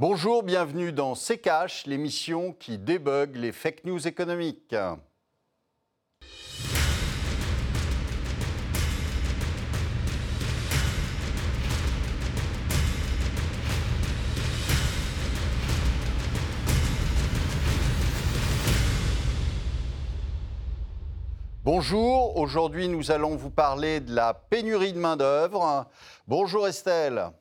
Bonjour, bienvenue dans C'est Cash, l'émission qui débug les fake news économiques. Bonjour, aujourd'hui nous allons vous parler de la pénurie de main-d'œuvre. Bonjour Estelle.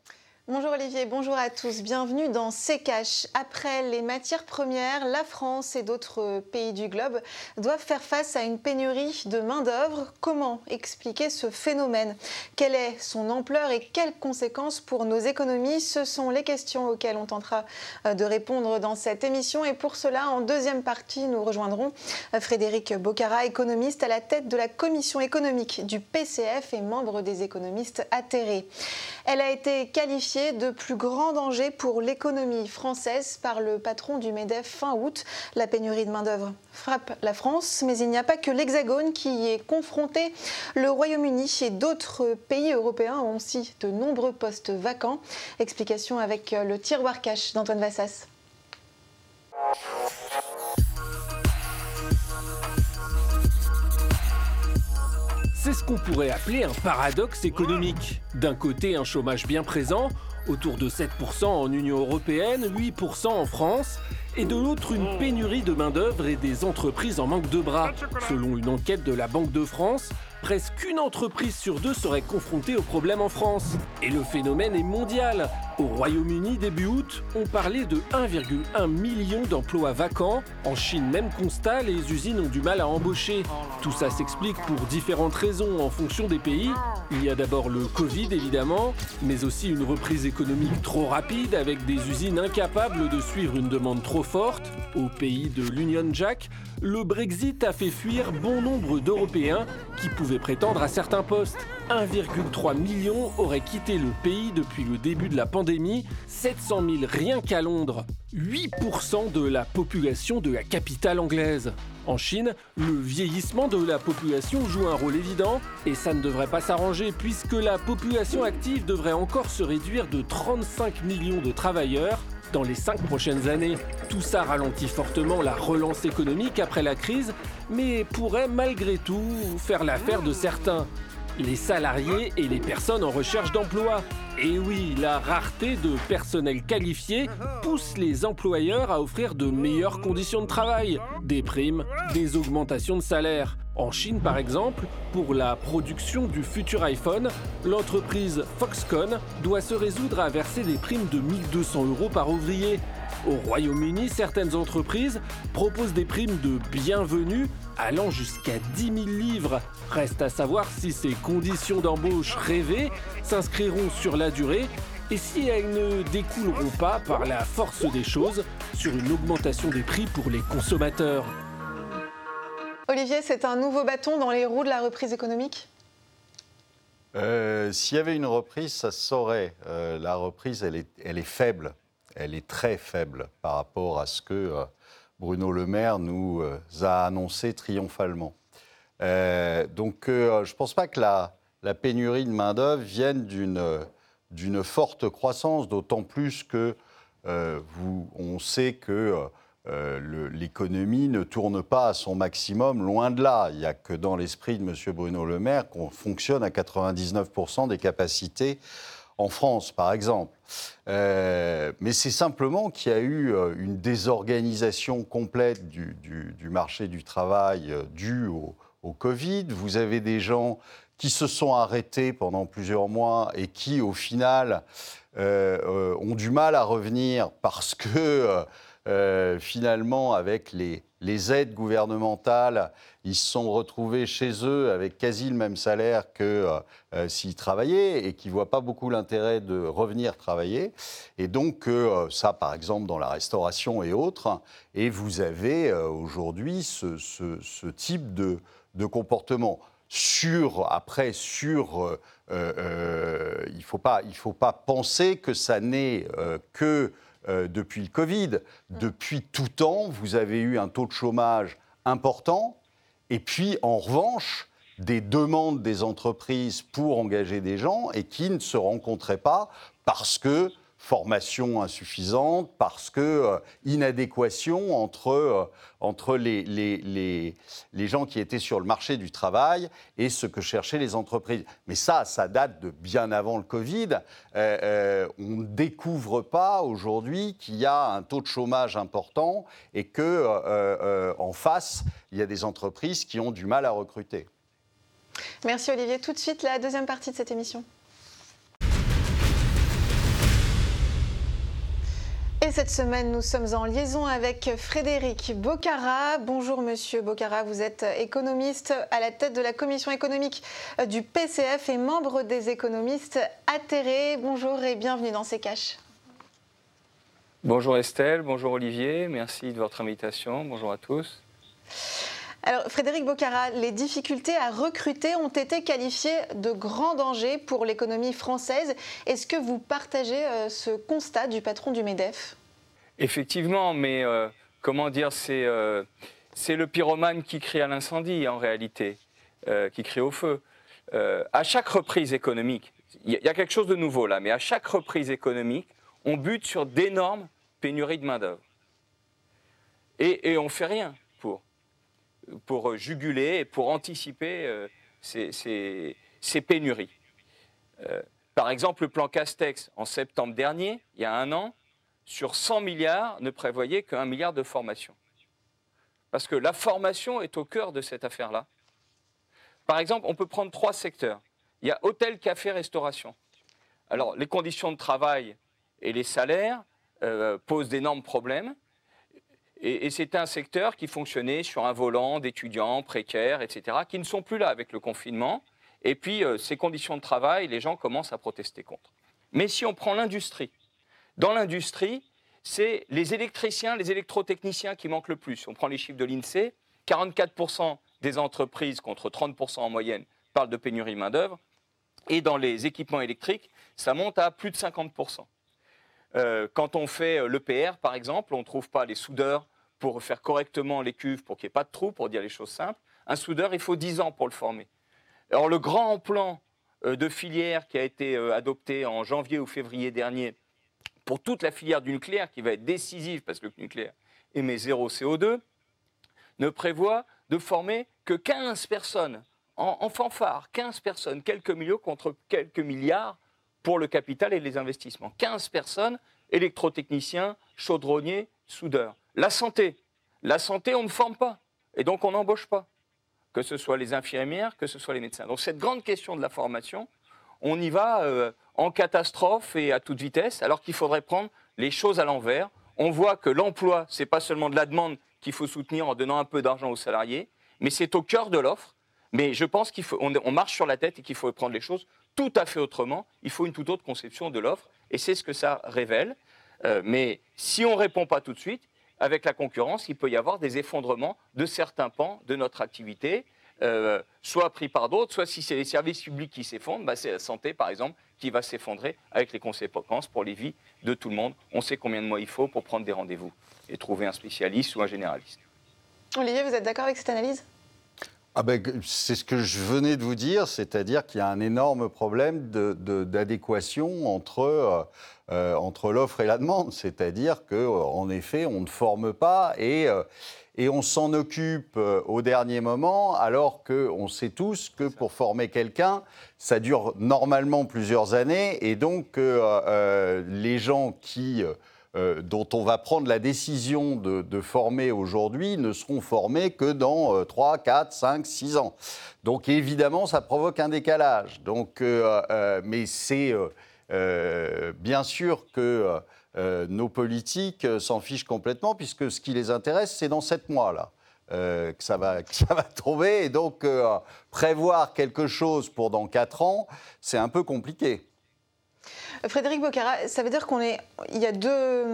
Bonjour Olivier, bonjour à tous. Bienvenue dans CKH. Après les matières premières, la France et d'autres pays du globe doivent faire face à une pénurie de main-d'œuvre. Comment expliquer ce phénomène? Quelle est son ampleur et quelles conséquences pour nos économies? Ce sont les questions auxquelles on tentera euh, de répondre dans cette émission. Et pour cela, en deuxième partie, nous rejoindrons euh, Frédéric Bocara, économiste à la tête de la commission économique du PCF et membre des économistes atterrés. Elle a été qualifiée de plus grand danger pour l'économie française par le patron du MEDEF fin août. La pénurie de main-d'œuvre frappe la France, mais il n'y a pas que l'Hexagone qui y est confronté. Le Royaume-Uni et d'autres pays européens ont aussi de nombreux postes vacants. Explication avec le tiroir cash d'Antoine Vassas. C'est ce qu'on pourrait appeler un paradoxe économique. D'un côté, un chômage bien présent, autour de 7% en Union européenne, 8% en France, et de l'autre une pénurie de main-d'œuvre et des entreprises en manque de bras. Selon une enquête de la Banque de France, presque une entreprise sur deux serait confrontée au problème en France. Et le phénomène est mondial. Au Royaume-Uni, début août, on parlait de 1,1 million d'emplois vacants. En Chine, même constat, les usines ont du mal à embaucher. Tout ça s'explique pour différentes raisons en fonction des pays. Il y a d'abord le Covid, évidemment, mais aussi une reprise économique trop rapide avec des usines incapables de suivre une demande trop forte. Au pays de l'Union Jack, le Brexit a fait fuir bon nombre d'Européens qui pouvaient prétendre à certains postes. 1,3 million auraient quitté le pays depuis le début de la pandémie, 700 000 rien qu'à Londres. 8% de la population de la capitale anglaise. En Chine, le vieillissement de la population joue un rôle évident et ça ne devrait pas s'arranger puisque la population active devrait encore se réduire de 35 millions de travailleurs dans les cinq prochaines années. Tout ça ralentit fortement la relance économique après la crise, mais pourrait malgré tout faire l'affaire de certains. Les salariés et les personnes en recherche d'emploi. Et oui, la rareté de personnel qualifié pousse les employeurs à offrir de meilleures conditions de travail, des primes, des augmentations de salaire. En Chine, par exemple, pour la production du futur iPhone, l'entreprise Foxconn doit se résoudre à verser des primes de 1200 euros par ouvrier. Au Royaume-Uni, certaines entreprises proposent des primes de bienvenue allant jusqu'à 10 000 livres. Reste à savoir si ces conditions d'embauche rêvées s'inscriront sur la durée et si elles ne découleront pas par la force des choses sur une augmentation des prix pour les consommateurs. Olivier, c'est un nouveau bâton dans les roues de la reprise économique? Euh, S'il y avait une reprise, ça se saurait. Euh, la reprise, elle est, faible. Elle est très faible par rapport à ce que euh, Bruno Le Maire nous a annoncé triomphalement. donc, je ne pense pas que la, pénurie de main-d'œuvre vienne d'une forte croissance, d'autant plus que on sait que euh, l'économie ne tourne pas à son maximum, loin de là. Il n'y a que dans l'esprit de M. Bruno Le Maire qu'on fonctionne à 99% des capacités en France, par exemple. Euh, mais c'est simplement qu'il y a eu euh, une désorganisation complète du, marché du travail due au, au, Covid. Vous avez des gens qui se sont arrêtés pendant plusieurs mois et qui, au final, ont du mal à revenir parce que euh, finalement, avec les, aides gouvernementales, ils se sont retrouvés chez eux avec quasi le même salaire que euh, euh, s'ils travaillaient et qui ne voient pas beaucoup l'intérêt de revenir travailler. Et donc, ça, par exemple, dans la restauration et autres. Et vous avez aujourd'hui ce, type de, comportement. Sur, après, sur, il ne faut, faut, pas penser que ça n'est que euh, depuis le Covid. Depuis tout temps, vous avez eu un taux de chômage important. Et puis, en revanche, des demandes des entreprises pour engager des gens et qui ne se rencontraient pas parce que formation insuffisante, parce que inadéquation entre, entre les, les, les, gens qui étaient sur le marché du travail et ce que cherchaient les entreprises. Mais ça, ça date de bien avant le Covid. on ne découvre pas aujourd'hui qu'il y a un taux de chômage important et que en face, il y a des entreprises qui ont du mal à recruter. Merci Olivier. Tout de suite, la deuxième partie de cette émission. Et cette semaine, nous sommes en liaison avec Frédéric Bocara. Bonjour Monsieur Bocara, vous êtes économiste à la tête de la commission économique du PCF et membre des économistes atterrés. Bonjour et bienvenue dans ces caches. Bonjour Estelle, bonjour Olivier, merci de votre invitation. Bonjour à tous. Alors, Frédéric Bocara, les difficultés à recruter ont été qualifiées de grand danger pour l'économie française. Est-ce que vous partagez euh, ce constat du patron du MEDEF? Effectivement, mais euh, comment dire, euh, c'est le pyromane qui crie à l'incendie en réalité, qui crie au feu. à chaque reprise économique, il y, a quelque chose de nouveau là, mais à chaque reprise économique, on bute sur d'énormes pénuries de main-d'œuvre. Et on ne fait rien pour juguler et pour anticiper euh, ces, pénuries. Euh, par exemple, le plan Castex, en septembre dernier, il y a un an, sur 100 milliards, ne prévoyait qu'un milliard de formation. Parce que la formation est au cœur de cette affaire-là. Par exemple, on peut prendre trois secteurs. Il y a hôtel, café, restauration. Alors, les conditions de travail et les salaires euh, posent d'énormes problèmes. Et, c'est un secteur qui fonctionnait sur un volant d'étudiants précaires, etc., qui ne sont plus là avec le confinement. Et puis, euh, ces conditions de travail, les gens commencent à protester contre. Mais si on prend l'industrie, dans l'industrie, c'est les électriciens, les électrotechniciens qui manquent le plus. On prend les chiffres de l'INSEE, 44% des entreprises, contre 30% en moyenne, parlent de pénurie main-d'œuvre. Et dans les équipements électriques, ça monte à plus de 50%. Euh, quand on fait euh, l'EPR, par exemple, on ne trouve pas les soudeurs pour faire correctement les cuves, pour qu'il n'y ait pas de trous, pour dire les choses simples. Un soudeur, il faut 10 ans pour le former. Alors le grand plan euh, de filière qui a été adopté en janvier ou février dernier pour toute la filière du nucléaire, qui va être décisive parce que le nucléaire émet zéro CO2, ne prévoit de former que 15 personnes en, en fanfare, 15 personnes, quelques millions contre quelques milliards pour le capital et les investissements. 15 personnes, électrotechniciens, chaudronniers, soudeurs. La santé. La santé, on ne forme pas. Et donc, on n'embauche pas. Que ce soit les infirmières, que ce soit les médecins. Donc, cette grande question de la formation, on y va euh, en catastrophe et à toute vitesse, alors qu'il faudrait prendre les choses à l'envers. On voit que l'emploi, ce n'est pas seulement de la demande qu'il faut soutenir en donnant un peu d'argent aux salariés, mais c'est au cœur de l'offre. Mais je pense qu'on marche sur la tête et qu'il faut prendre les choses tout à fait autrement. Il faut une toute autre conception de l'offre et c'est ce que ça révèle. Euh, mais si on ne répond pas tout de suite, avec la concurrence, il peut y avoir des effondrements de certains pans de notre activité, euh, soit pris par d'autres, soit si c'est les services publics qui s'effondrent, bah, c'est la santé par exemple qui va s'effondrer avec les conséquences pour les vies de tout le monde. On sait combien de mois il faut pour prendre des rendez-vous et trouver un spécialiste ou un généraliste. Olivier, vous êtes d'accord avec cette analyse? Ah ben, c'est ce que je venais de vous dire, c'est-à-dire qu'il y a un énorme problème d'adéquation entre, euh, euh, entre l'offre et la demande. C'est-à-dire qu'en effet, on ne forme pas et, euh, et on s'en occupe au dernier moment, alors qu'on sait tous que pour former quelqu'un, ça dure normalement plusieurs années et donc les gens qui euh, dont on va prendre la décision de, former aujourd'hui ne seront formés que dans 3, 4, 5, 6 ans. Donc évidemment, ça provoque un décalage. Donc, euh, euh, mais c'est bien sûr que nos politiques s'en fichent complètement, puisque ce qui les intéresse, c'est dans 7 mois là. que, ça va, que ça va tomber. Et donc, prévoir quelque chose pour dans 4 ans, c'est un peu compliqué. Frédéric Bocara, ça veut dire qu'on est, y a deux,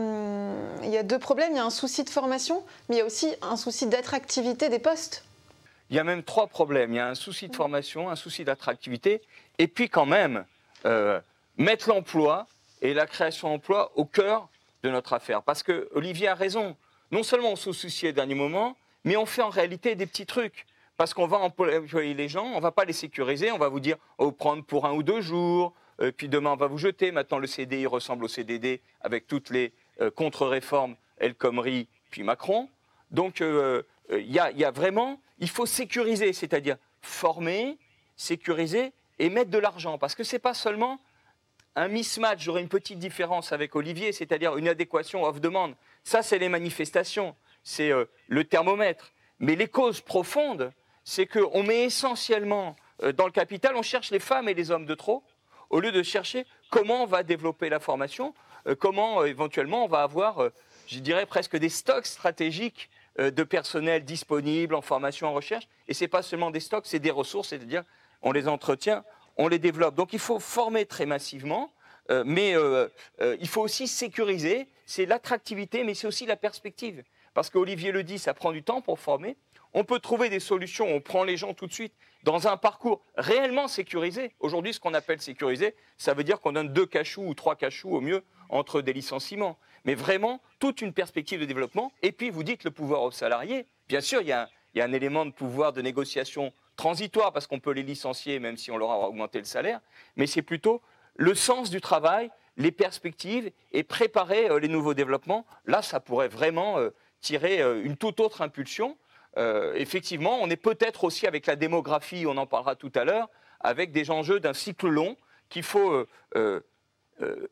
il y a deux problèmes. Il y a un souci de formation, mais il y a aussi un souci d'attractivité des postes. Il y a même trois problèmes. Il y a un souci de formation, un souci d'attractivité, et puis quand même euh, mettre l'emploi et la création d'emplois au cœur de notre affaire. Parce que Olivier a raison. Non seulement on se soucie au dernier moment, mais on fait en réalité des petits trucs parce qu'on va employer les gens, on ne va pas les sécuriser, on va vous dire, oh, prendre pour un ou deux jours, euh, puis demain on va vous jeter. Maintenant le CDI ressemble au CDD avec toutes les euh, contre-réformes, El Khomri, puis Macron. Donc il y, a vraiment, il faut sécuriser, c'est-à-dire former, sécuriser et mettre de l'argent. Parce que ce n'est pas seulement un mismatch, j'aurais une petite différence avec Olivier, c'est-à-dire une adéquation off-demande. Ça, c'est les manifestations, c'est le thermomètre. Mais les causes profondes, c'est qu'on met essentiellement euh, dans le capital, on cherche les femmes et les hommes de trop, au lieu de chercher comment on va développer la formation, euh, comment euh, éventuellement on va avoir, je dirais, presque des stocks stratégiques de personnel disponible en formation, en recherche. Et ce n'est pas seulement des stocks, c'est des ressources, c'est-à-dire on les entretient, on les développe. Donc il faut former très massivement, mais il faut aussi sécuriser. C'est l'attractivité, mais c'est aussi la perspective. Parce qu'Olivier le dit, ça prend du temps pour former. On peut trouver des solutions, on prend les gens tout de suite dans un parcours réellement sécurisé. Aujourd'hui, ce qu'on appelle sécurisé, ça veut dire qu'on donne deux cachous ou trois cachous au mieux entre des licenciements. Mais vraiment, toute une perspective de développement. Et puis, vous dites le pouvoir aux salariés. Bien sûr, il y a un, élément de pouvoir de négociation transitoire parce qu'on peut les licencier même si on leur a augmenté le salaire. Mais c'est plutôt le sens du travail, les perspectives et préparer euh, les nouveaux développements. Là, ça pourrait vraiment euh, tirer euh, une toute autre impulsion. Euh, effectivement, on est peut-être aussi avec la démographie, on en parlera tout à l'heure, avec des enjeux d'un cycle long qu'il faut euh,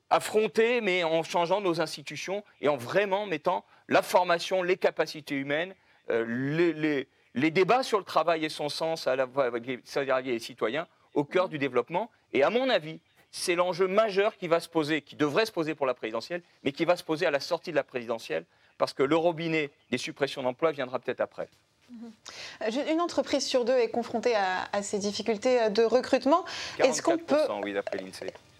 affronter, mais en changeant nos institutions et en vraiment mettant la formation, les capacités humaines, les, débats sur le travail et son sens à la avec les salariés et les citoyens au cœur du développement. Et à mon avis, c'est l'enjeu majeur qui va se poser, qui devrait se poser pour la présidentielle, mais qui va se poser à la sortie de la présidentielle, parce que le robinet des suppressions d'emplois viendra peut-être après. Mhm. Une entreprise sur deux est confrontée à, ces difficultés de recrutement. Est-ce qu'on peut, oui,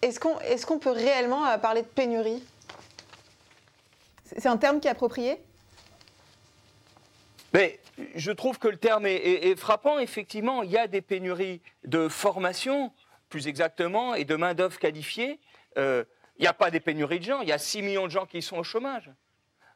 est-ce qu'on, est qu'on peut réellement euh, parler de pénurie? C'est un terme qui est approprié? Mais je trouve que le terme est, frappant. Effectivement, il y a des pénuries de formation, plus exactement, et de main-d'œuvre qualifiée. Euh, il n'y a pas des pénuries de gens. Il y a 6 millions de gens qui sont au chômage.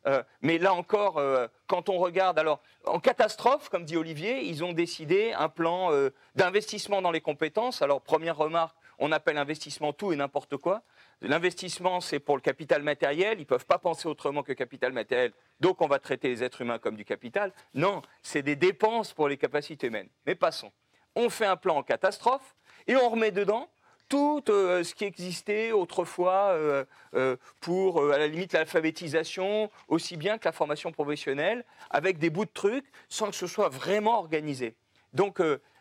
Euh, mais là encore, euh, quand on regarde, alors en catastrophe, comme dit Olivier, ils ont décidé un plan euh, d'investissement dans les compétences. Alors première remarque, on appelle investissement tout et n'importe quoi. L'investissement, c'est pour le capital matériel. Ils ne peuvent pas penser autrement que capital matériel. Donc on va traiter les êtres humains comme du capital. Non, c'est des dépenses pour les capacités humaines. Mais passons. On fait un plan en catastrophe et on remet dedans tout euh, ce qui existait autrefois euh, euh, pour, à la limite, l'alphabétisation, aussi bien que la formation professionnelle, avec des bouts de trucs, sans que ce soit vraiment organisé. Donc,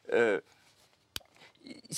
ce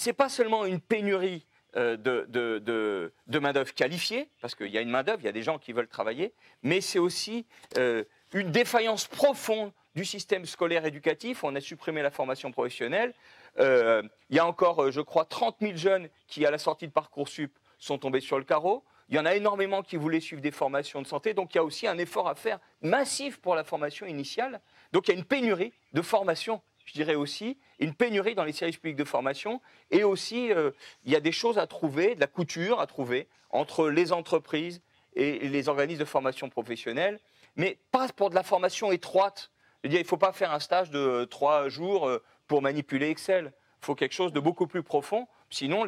n'est pas seulement une pénurie de, de, main-d'œuvre qualifiée, parce qu'il y a une main-d'œuvre, il y a des gens qui veulent travailler, mais c'est aussi une défaillance profonde du système scolaire éducatif. On a supprimé la formation professionnelle. Euh, il y a encore, euh, je crois, 30 000 jeunes qui, à la sortie de Parcoursup, sont tombés sur le carreau. Il y en a énormément qui voulaient suivre des formations de santé. Donc il y a aussi un effort à faire massif pour la formation initiale. Donc il y a une pénurie de formation, je dirais aussi, une pénurie dans les services publics de formation. Et aussi, euh, il y a des choses à trouver, de la couture à trouver entre les entreprises et les organismes de formation professionnelle, mais pas pour de la formation étroite il ne faut pas faire un stage de trois jours pour manipuler Excel. Il faut quelque chose de beaucoup plus profond. Sinon,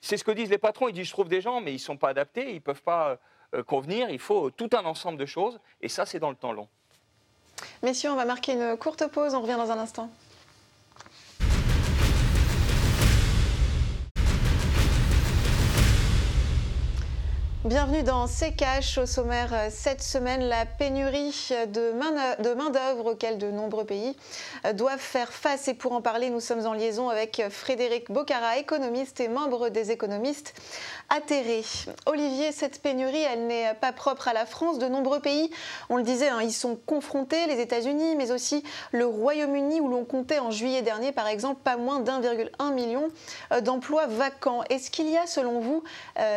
c'est ce que disent les patrons. Ils disent, je trouve des gens, mais ils ne sont pas adaptés, ils ne peuvent pas euh, convenir. Il faut tout un ensemble de choses. Et ça, c'est dans le temps long. Messieurs, on va marquer une courte pause. On revient dans un instant. Bienvenue dans Cash. Au sommaire euh, cette semaine, la pénurie de main-d'œuvre auquel de nombreux pays euh, doivent faire face. Et pour en parler, nous sommes en liaison avec Frédéric Bocara, économiste et membre des économistes atterrés. Olivier, cette pénurie, elle n'est pas propre à la France. De nombreux pays, on le disait, hein, sont confrontés, les États-Unis, mais aussi le Royaume-Uni, où l'on comptait en juillet dernier, par exemple, pas moins d'1,1 million euh, d'emplois vacants. Est-ce qu'il y a, selon vous,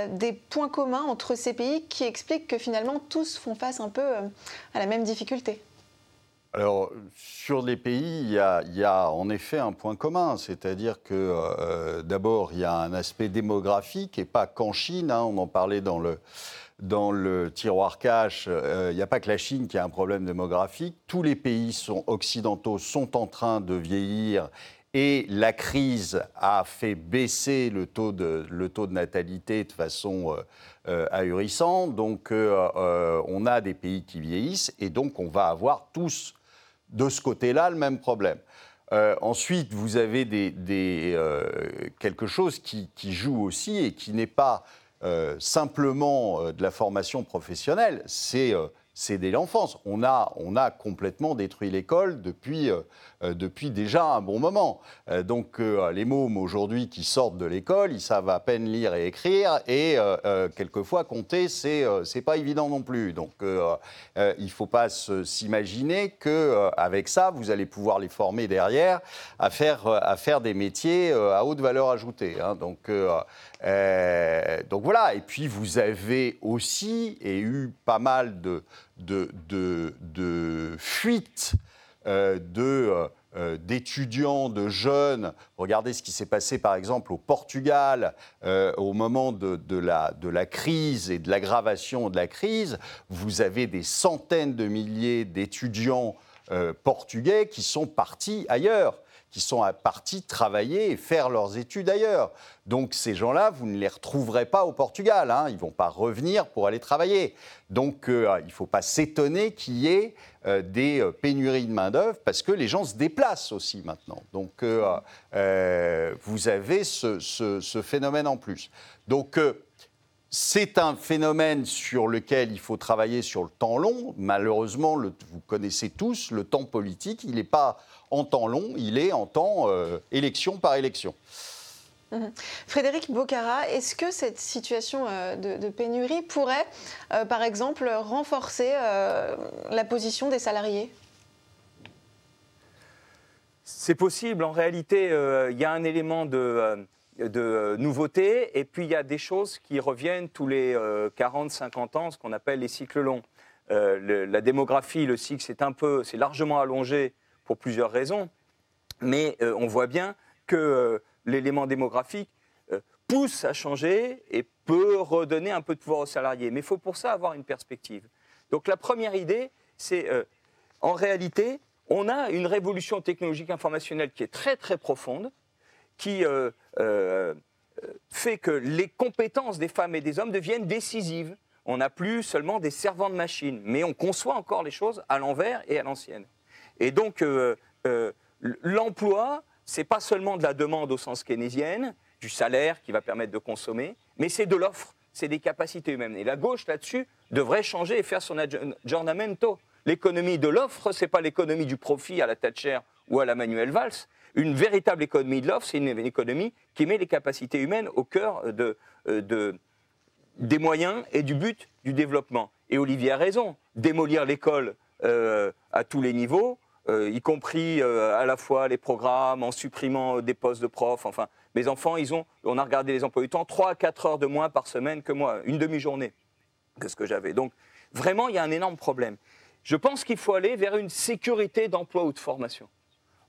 des points communs entre ces pays qui expliquent que finalement tous font face un peu euh, à la même difficulté. Alors, sur les pays, il y, a, en effet un point commun, c'est-à-dire que euh, d'abord, il y a un aspect démographique, et pas qu'en Chine, hein, on en parlait dans le, dans le tiroir cash, euh, il n'y a pas que la Chine qui a un problème démographique, tous les pays sont, occidentaux sont en train de vieillir et la crise a fait baisser le taux de, le taux de natalité de façon ahurissante. Donc on a des pays qui vieillissent et donc on va avoir tous de ce côté-là le même problème. ensuite, vous avez quelque chose qui, qui, joue aussi et qui n'est pas simplement de la formation professionnelle, c'est c'est dès l'enfance. On a, on a complètement détruit l'école depuis, euh, euh, depuis déjà un bon moment. Euh, donc les mômes aujourd'hui qui sortent de l'école, ils savent à peine lire et écrire, et quelquefois compter, c'est c'est pas évident non plus. Donc il ne faut pas s'imaginer qu'avec ça, vous allez pouvoir les former derrière à faire, à faire des métiers à haute valeur ajoutée. Hein. Donc, donc voilà. Et puis vous avez aussi et eu pas mal de de, fuite euh, euh, euh, d'étudiants, de jeunes. Regardez ce qui s'est passé par exemple au Portugal au moment de, la, de, la, crise et de l'aggravation de la crise. Vous avez des centaines de milliers d'étudiants portugais qui sont partis ailleurs qui sont partis travailler et faire leurs études ailleurs. Donc ces gens-là, vous ne les retrouverez pas au Portugal. Hein. Ils ne vont pas revenir pour aller travailler. Donc euh, il ne faut pas s'étonner qu'il y ait euh, des euh, pénuries de main-d'œuvre parce que les gens se déplacent aussi maintenant. Donc vous avez ce, phénomène en plus. Donc c'est un phénomène sur lequel il faut travailler sur le temps long. Malheureusement, vous connaissez tous, le temps politique, il n'est pas en temps long, il est en temps euh, élection par élection. Mhm. Frédéric Bocara, est-ce que cette situation euh, de, pénurie pourrait, euh, par exemple, renforcer la position des salariés? C'est possible. En réalité, il y a un élément de, de, nouveauté et puis il y a des choses qui reviennent tous les 40-50 ans, ce qu'on appelle les cycles longs. la démographie, le cycle, c'est un peu, c'est largement allongé pour plusieurs raisons, mais euh, on voit bien que euh, l'élément démographique euh, pousse à changer et peut redonner un peu de pouvoir aux salariés. Mais il faut pour ça avoir une perspective. Donc la première idée, c'est en réalité, on a une révolution technologique informationnelle qui est très très profonde, qui fait que les compétences des femmes et des hommes deviennent décisives. On n'a plus seulement des servants de machines, mais on conçoit encore les choses à l'envers et à l'ancienne. Et donc, euh, euh, l'emploi, c'est pas seulement de la demande au sens keynésien, du salaire qui va permettre de consommer, mais c'est de l'offre, c'est des capacités humaines. Et la gauche, là-dessus, devrait changer et faire son aggiornamento. L'économie de l'offre, c'est pas l'économie du profit à la Thatcher ou à la Manuel Valls. Une véritable économie de l'offre, c'est une, économie qui met les capacités humaines au cœur euh, de, des moyens et du but du développement. Et Olivier a raison. Démolir l'école à tous les niveaux, euh, y compris euh, à la fois les programmes, en supprimant des postes de profs. Enfin, mes enfants, ils ont, on a regardé les emplois du temps, 3 à 4 heures de moins par semaine que moi, une demi-journée que ce que j'avais. Donc, vraiment, il y a un énorme problème. Je pense qu'il faut aller vers une sécurité d'emploi ou de formation.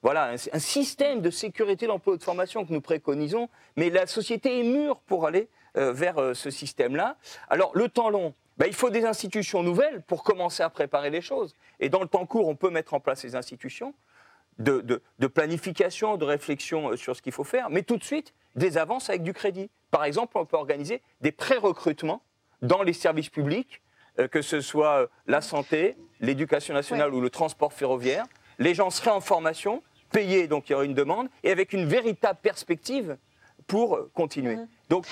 Voilà, un, système de sécurité d'emploi ou de formation que nous préconisons, mais la société est mûre pour aller euh, vers ce système-là. Alors, le temps long, ben, il faut des institutions nouvelles pour commencer à préparer les choses. Et dans le temps court, on peut mettre en place ces institutions de, planification, de réflexion euh, sur ce qu'il faut faire, mais tout de suite, des avances avec du crédit. Par exemple, on peut organiser des pré-recrutements dans les services publics, euh, que ce soit euh, la santé, l'éducation nationale ou le transport ferroviaire. Les gens seraient en formation, payés, donc il y aurait une demande, et avec une véritable perspective pour continuer. Mmh. Donc,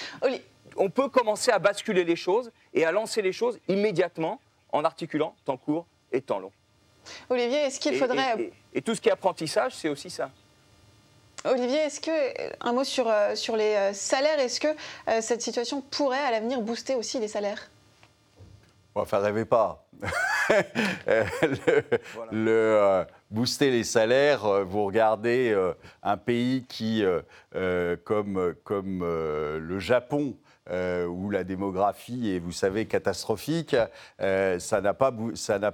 on peut commencer à basculer les choses et à lancer les choses immédiatement en articulant temps court et temps long. Olivier, est-ce qu'il faudrait... Et, tout ce qui est apprentissage, c'est aussi ça. Olivier, est-ce que, un mot sur, euh, sur les euh, salaires, est-ce que euh, cette situation pourrait à l'avenir booster aussi les salaires? Enfin, rêvez pas. le, booster les salaires, vous regardez un pays qui, comme, comme le Japon, euh, où la démographie est, vous savez, catastrophique, euh, ça n'a pas,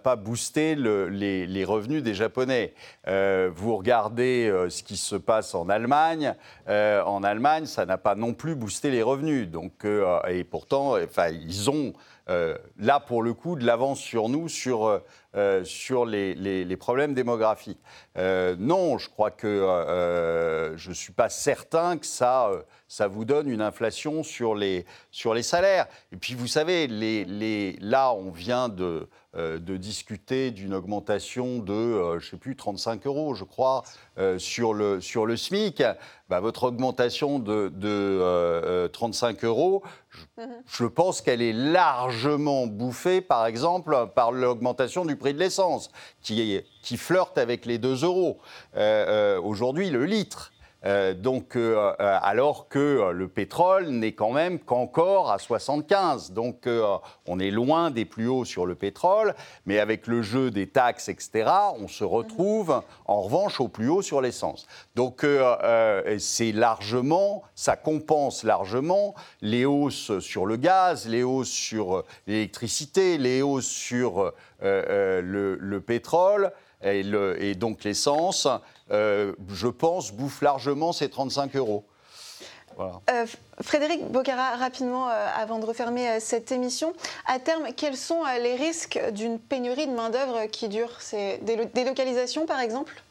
pas, boosté les, revenus des Japonais. Euh, vous regardez ce qui se passe en Allemagne, en Allemagne, ça n'a pas non plus boosté les revenus. Donc, et pourtant, enfin, ils ont là, pour le coup, de l'avance sur nous sur, euh, sur les, les, problèmes démographiques. Euh, non, je crois que euh, je ne suis pas certain que ça, ça vous donne une inflation sur les, sur les salaires. Et puis vous savez, les, les, là, on vient de, de discuter d'une augmentation de, je sais plus, 35 euros, je crois, sur, le, sur le SMIC. Bah, votre augmentation de, de 35 euros, je, mhm. pense qu'elle est largement bouffée, par exemple, par l'augmentation du prix de l'essence, qui, flirte avec les 2 euros. Euh, euh, aujourd'hui, le litre. Euh, donc, euh, euh, alors que le pétrole n'est quand même qu'encore à 75. Donc, on est loin des plus hauts sur le pétrole, mais avec le jeu des taxes, etc., on se retrouve en revanche au plus haut sur l'essence. Donc, c'est largement, ça compense largement les hausses sur le gaz, les hausses sur l'électricité, les hausses sur le, pétrole et donc l'essence. Euh, je pense, bouffe largement ces 35 euros. Euh, Frédéric Bocara, rapidement, euh, avant de refermer cette émission, à terme, quels sont les risques d'une pénurie de main-d'œuvre qui dure? C'est des délocalisations, par exemple?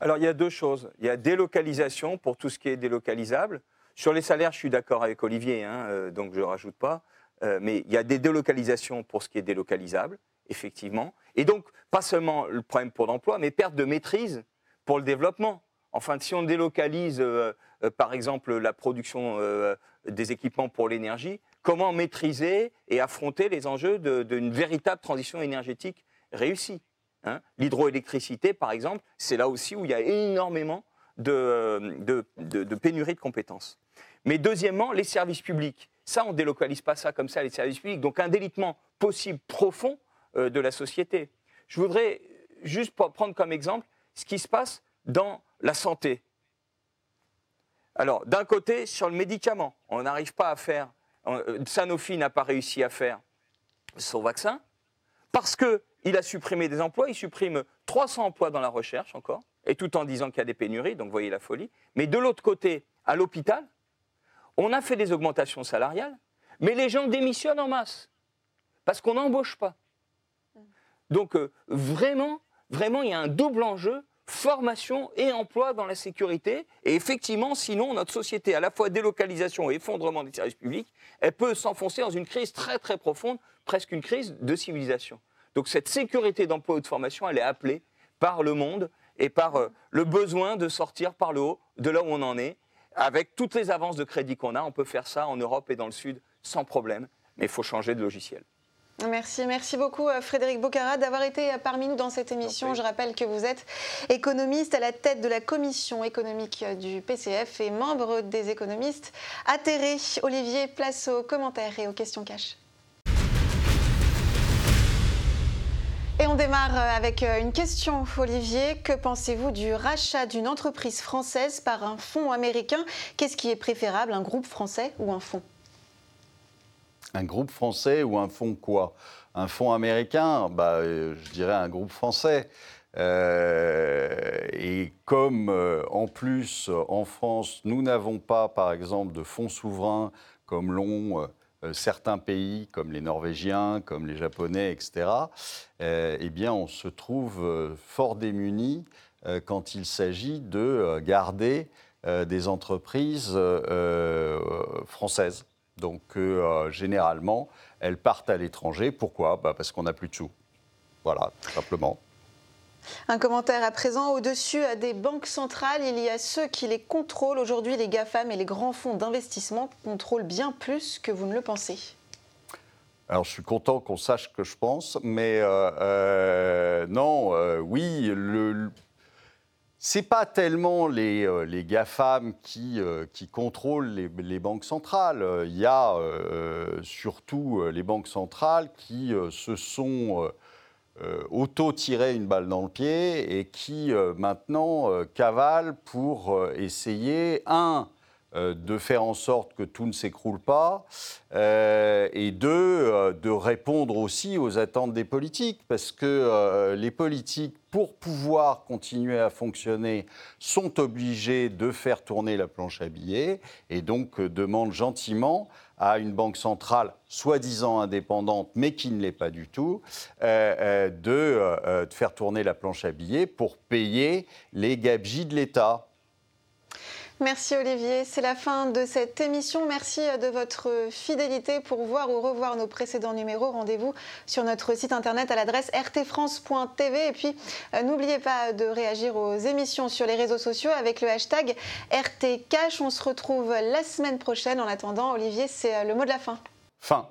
Alors, il y a deux choses. Il y a délocalisation pour tout ce qui est délocalisable. Sur les salaires, je suis d'accord avec Olivier, hein, donc je ne rajoute pas. mais il y a des délocalisations pour ce qui est délocalisable effectivement. Et donc, pas seulement le problème pour l'emploi, mais perte de maîtrise pour le développement. Enfin, si on délocalise, euh, euh, par exemple, la production euh, des équipements pour l'énergie, comment maîtriser et affronter les enjeux d'une véritable transition énergétique réussie hein? L'hydroélectricité, par exemple, c'est là aussi où il y a énormément de, de, pénurie de compétences. Mais deuxièmement, les services publics. Ça, on ne délocalise pas ça comme ça, les services publics. Donc un délitement possible profond de la société. Je voudrais juste prendre comme exemple ce qui se passe dans la santé. Alors, d'un côté, sur le médicament, on n'arrive pas à faire, euh, Sanofi n'a pas réussi à faire son vaccin, parce qu'il a supprimé des emplois, il supprime 300 emplois dans la recherche encore, et tout en disant qu'il y a des pénuries, donc voyez la folie. Mais de l'autre côté, à l'hôpital, on a fait des augmentations salariales, mais les gens démissionnent en masse, parce qu'on n'embauche pas. Donc euh, vraiment, vraiment, il y a un double enjeu formation et emploi dans la sécurité. Et effectivement, sinon, notre société, à la fois délocalisation et effondrement des services publics, elle peut s'enfoncer dans une crise très très profonde, presque une crise de civilisation. Donc cette sécurité d'emploi ou de formation, elle est appelée par le monde et par euh, le besoin de sortir par le haut de là où on en est. Avec toutes les avances de crédit qu'on a, on peut faire ça en Europe et dans le Sud sans problème, mais il faut changer de logiciel. Merci, merci beaucoup euh, Frédéric Bocara d'avoir été euh, parmi nous dans cette émission. Je rappelle que vous êtes économiste à la tête de la commission économique euh, du PCF et membre des économistes atterrés. Olivier, place aux commentaires et aux questions cash. Et on démarre avec une question, Olivier. Que pensez-vous du rachat d'une entreprise française par un fonds américain? Qu'est-ce qui est préférable, un groupe français ou un fonds? Un groupe français ou un fonds quoi? Un fonds américain? Bah, euh, Je dirais un groupe français. Euh, et comme euh, en plus en France, nous n'avons pas par exemple de fonds souverains comme l'ont certains pays, comme les Norvégiens, comme les Japonais, etc., eh bien on se trouve fort démunis quand il s'agit de garder des entreprises françaises. Donc euh, généralement, elles partent à l'étranger. Pourquoi? Bah, Parce qu'on n'a plus de sous. Voilà, tout simplement. Un commentaire à présent. Au-dessus des banques centrales, il y a ceux qui les contrôlent. Aujourd'hui, les GAFAM et les grands fonds d'investissement contrôlent bien plus que vous ne le pensez. Alors, je suis content qu'on sache ce que je pense, mais euh, euh, non, oui, le, c'est pas tellement les, euh, GAFAM qui, euh, qui contrôlent les, banques centrales. Il y a euh, surtout les banques centrales qui se sont auto-tiré une balle dans le pied et qui maintenant cavalent pour essayer, un, euh, de faire en sorte que tout ne s'écroule pas, euh, et deux, euh, de répondre aussi aux attentes des politiques, parce que les politiques, pour pouvoir continuer à fonctionner, sont obligés de faire tourner la planche à billets, et donc demandent gentiment à une banque centrale soi-disant indépendante, mais qui ne l'est pas du tout, de, de, faire tourner la planche à billets pour payer les gabegies de l'État. Merci Olivier. C'est la fin de cette émission. Merci de votre fidélité. Pour voir ou revoir nos précédents numéros, rendez-vous sur notre site internet à l'adresse rtfrance.tv. Et puis, euh, n'oubliez pas de réagir aux émissions sur les réseaux sociaux avec le hashtag RTCash. On se retrouve la semaine prochaine. En attendant, Olivier, c'est euh, le mot de la fin. Fin.